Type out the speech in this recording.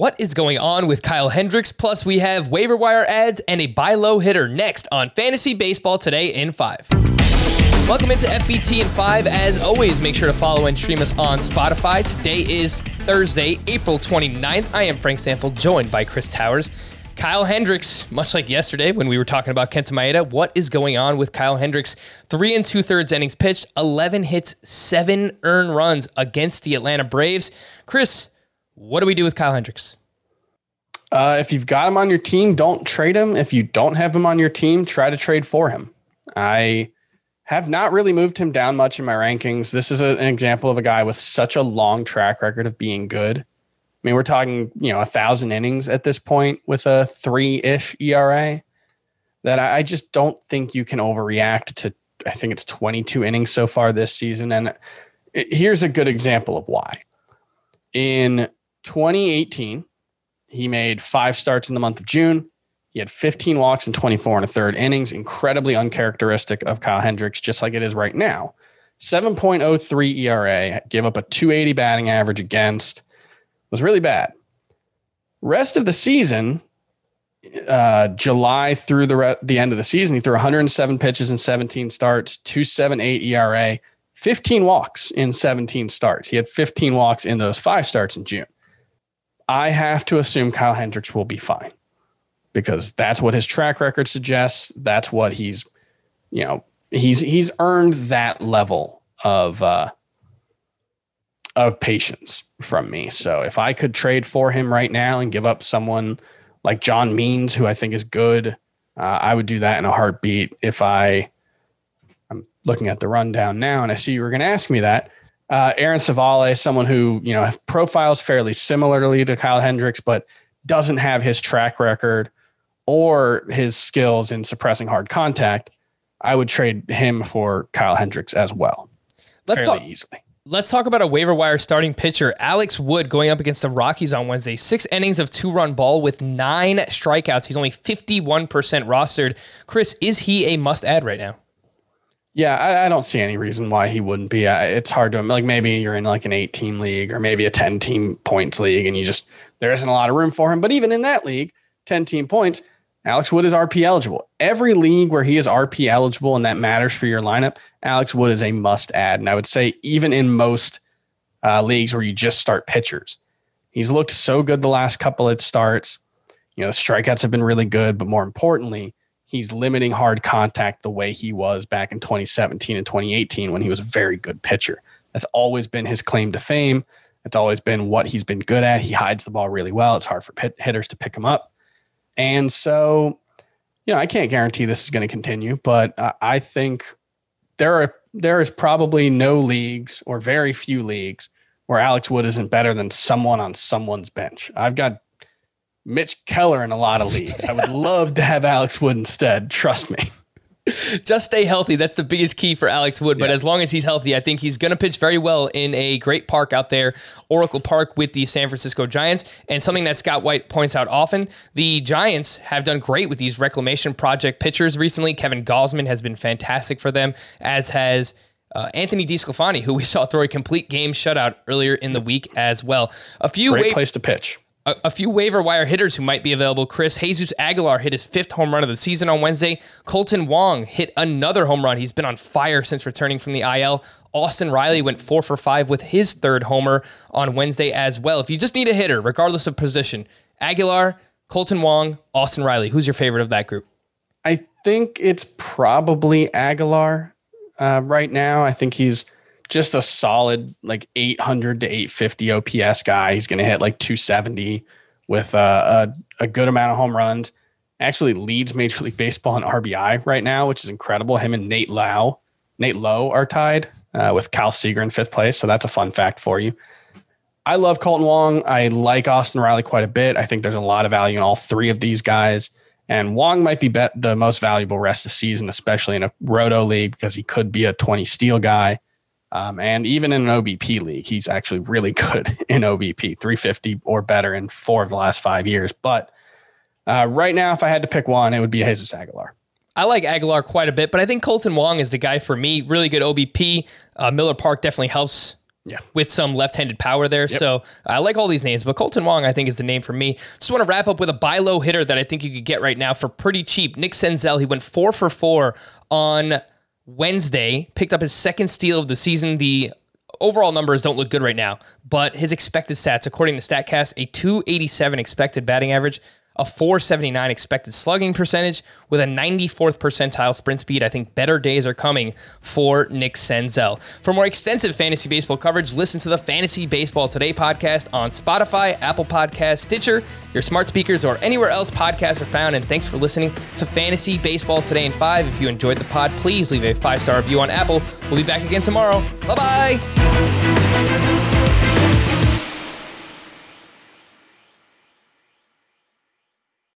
What is going on with Kyle Hendricks? Plus, we have waiver wire adds and a buy low hitter next on Fantasy Baseball today in five. Welcome into FBT in five. As always, make sure to follow and stream us on Spotify. Today is Thursday, April 29th. I am Frank Stampfl, joined by Chris Towers. Kyle Hendricks, much like yesterday when we were talking about Kenta Maeda, what is going on with Kyle Hendricks? Three and two thirds innings pitched, 11 hits, seven earned runs against the Atlanta Braves. Chris, what do we do with Kyle Hendricks? Uh, if you've got him on your team, don't trade him. If you don't have him on your team, try to trade for him. I have not really moved him down much in my rankings. This is a, an example of a guy with such a long track record of being good. I mean, we're talking, you know, a thousand innings at this point with a three ish ERA that I just don't think you can overreact to. I think it's 22 innings so far this season. And here's a good example of why. In 2018, he made five starts in the month of June. He had 15 walks and 24 and a third innings, incredibly uncharacteristic of Kyle Hendricks, just like it is right now. 7.03 ERA, gave up a 280 batting average against was really bad. Rest of the season, uh, July through the re- the end of the season, he threw 107 pitches in 17 starts, 278 ERA, 15 walks in 17 starts. He had 15 walks in those five starts in June. I have to assume Kyle Hendricks will be fine because that's what his track record suggests. That's what he's, you know, he's he's earned that level of uh, of patience from me. So if I could trade for him right now and give up someone like John Means, who I think is good, uh, I would do that in a heartbeat. If I, I'm looking at the rundown now, and I see you were going to ask me that. Uh, Aaron Civale, someone who you know profiles fairly similarly to Kyle Hendricks, but doesn't have his track record or his skills in suppressing hard contact. I would trade him for Kyle Hendricks as well. Let's fairly talk, easily. Let's talk about a waiver wire starting pitcher, Alex Wood, going up against the Rockies on Wednesday. Six innings of two run ball with nine strikeouts. He's only 51% rostered. Chris, is he a must add right now? Yeah, I, I, don't see any reason why he wouldn't be. it's hard to like maybe you're in like an eight team league or maybe a 10 team points league and you just there isn't a lot of room for him. But even in that league, 10 team points, Alex Wood is RP eligible. Every league where he is RP eligible and that matters for your lineup, Alex Wood is a must add. And I would say, even in most uh, leagues where you just start pitchers, he's looked so good the last couple of starts. You know, strikeouts have been really good, but more importantly, he's limiting hard contact the way he was back in 2017 and 2018 when he was a very good pitcher. That's always been his claim to fame. It's always been what he's been good at. He hides the ball really well. It's hard for pit- hitters to pick him up. And so, you know, I can't guarantee this is going to continue, but I think there are there is probably no leagues or very few leagues where Alex Wood isn't better than someone on someone's bench. I've got Mitch Keller in a lot of leagues. I would love to have Alex Wood instead. Trust me. Just stay healthy. That's the biggest key for Alex Wood. But yeah. as long as he's healthy, I think he's going to pitch very well in a great park out there, Oracle Park with the San Francisco Giants. And something that Scott White points out often the Giants have done great with these reclamation project pitchers recently. Kevin Gausman has been fantastic for them, as has. Uh, Anthony DeSclafani, who we saw throw a complete game shutout earlier in the week as well. A few great place to pitch a, a, few waiver wire hitters who might be available. Chris Jesus Aguilar hit his fifth home run of the season on Wednesday. Kolten Wong hit another home run. He's been on fire since returning from the IL. Austin Riley went four for five with his third homer on Wednesday as well. If you just need a hitter, regardless of position, Aguilar, Kolten Wong, Austin Riley. Who's your favorite of that group? I think it's probably Aguilar uh, right now. I think he's just a solid like 800 to 850 OPS guy. He's going to hit like 270 with uh, a, a good amount of home runs. Actually leads Major League Baseball in RBI right now, which is incredible. Him and Nate Lowe, Nate Lowe are tied uh, with Cal Seager in fifth place. So that's a fun fact for you. I love Kolten Wong. I like Austin Riley quite a bit. I think there's a lot of value in all three of these guys. And Wong might be bet the most valuable rest of season, especially in a roto league, because he could be a 20 steal guy. Um, and even in an OBP league, he's actually really good in OBP, 350 or better in four of the last five years. But uh, right now, if I had to pick one, it would be Jesus Aguilar. I like Aguilar quite a bit, but I think Kolten Wong is the guy for me. Really good OBP. Uh, Miller Park definitely helps Yeah. with some left-handed power there. So I like all these names, but Kolten Wong I think is the name for me. Just want to wrap up with a buy low hitter that I think you could get right now for pretty cheap. Nick Senzel, he went four for four on Wednesday, picked up his second steal of the season. The overall numbers don't look good right now, but his expected stats, according to StatCast, a 287 expected batting average, a 479 expected slugging percentage with a 94th percentile sprint speed. I think better days are coming for Nick Senzel. For more extensive fantasy baseball coverage, listen to the Fantasy Baseball Today podcast on Spotify, Apple Podcast, Stitcher, your smart speakers, or anywhere else podcasts are found. And thanks for listening to Fantasy Baseball Today in 5. If you enjoyed the pod, please leave a five star review on Apple. We'll be back again tomorrow. Bye bye.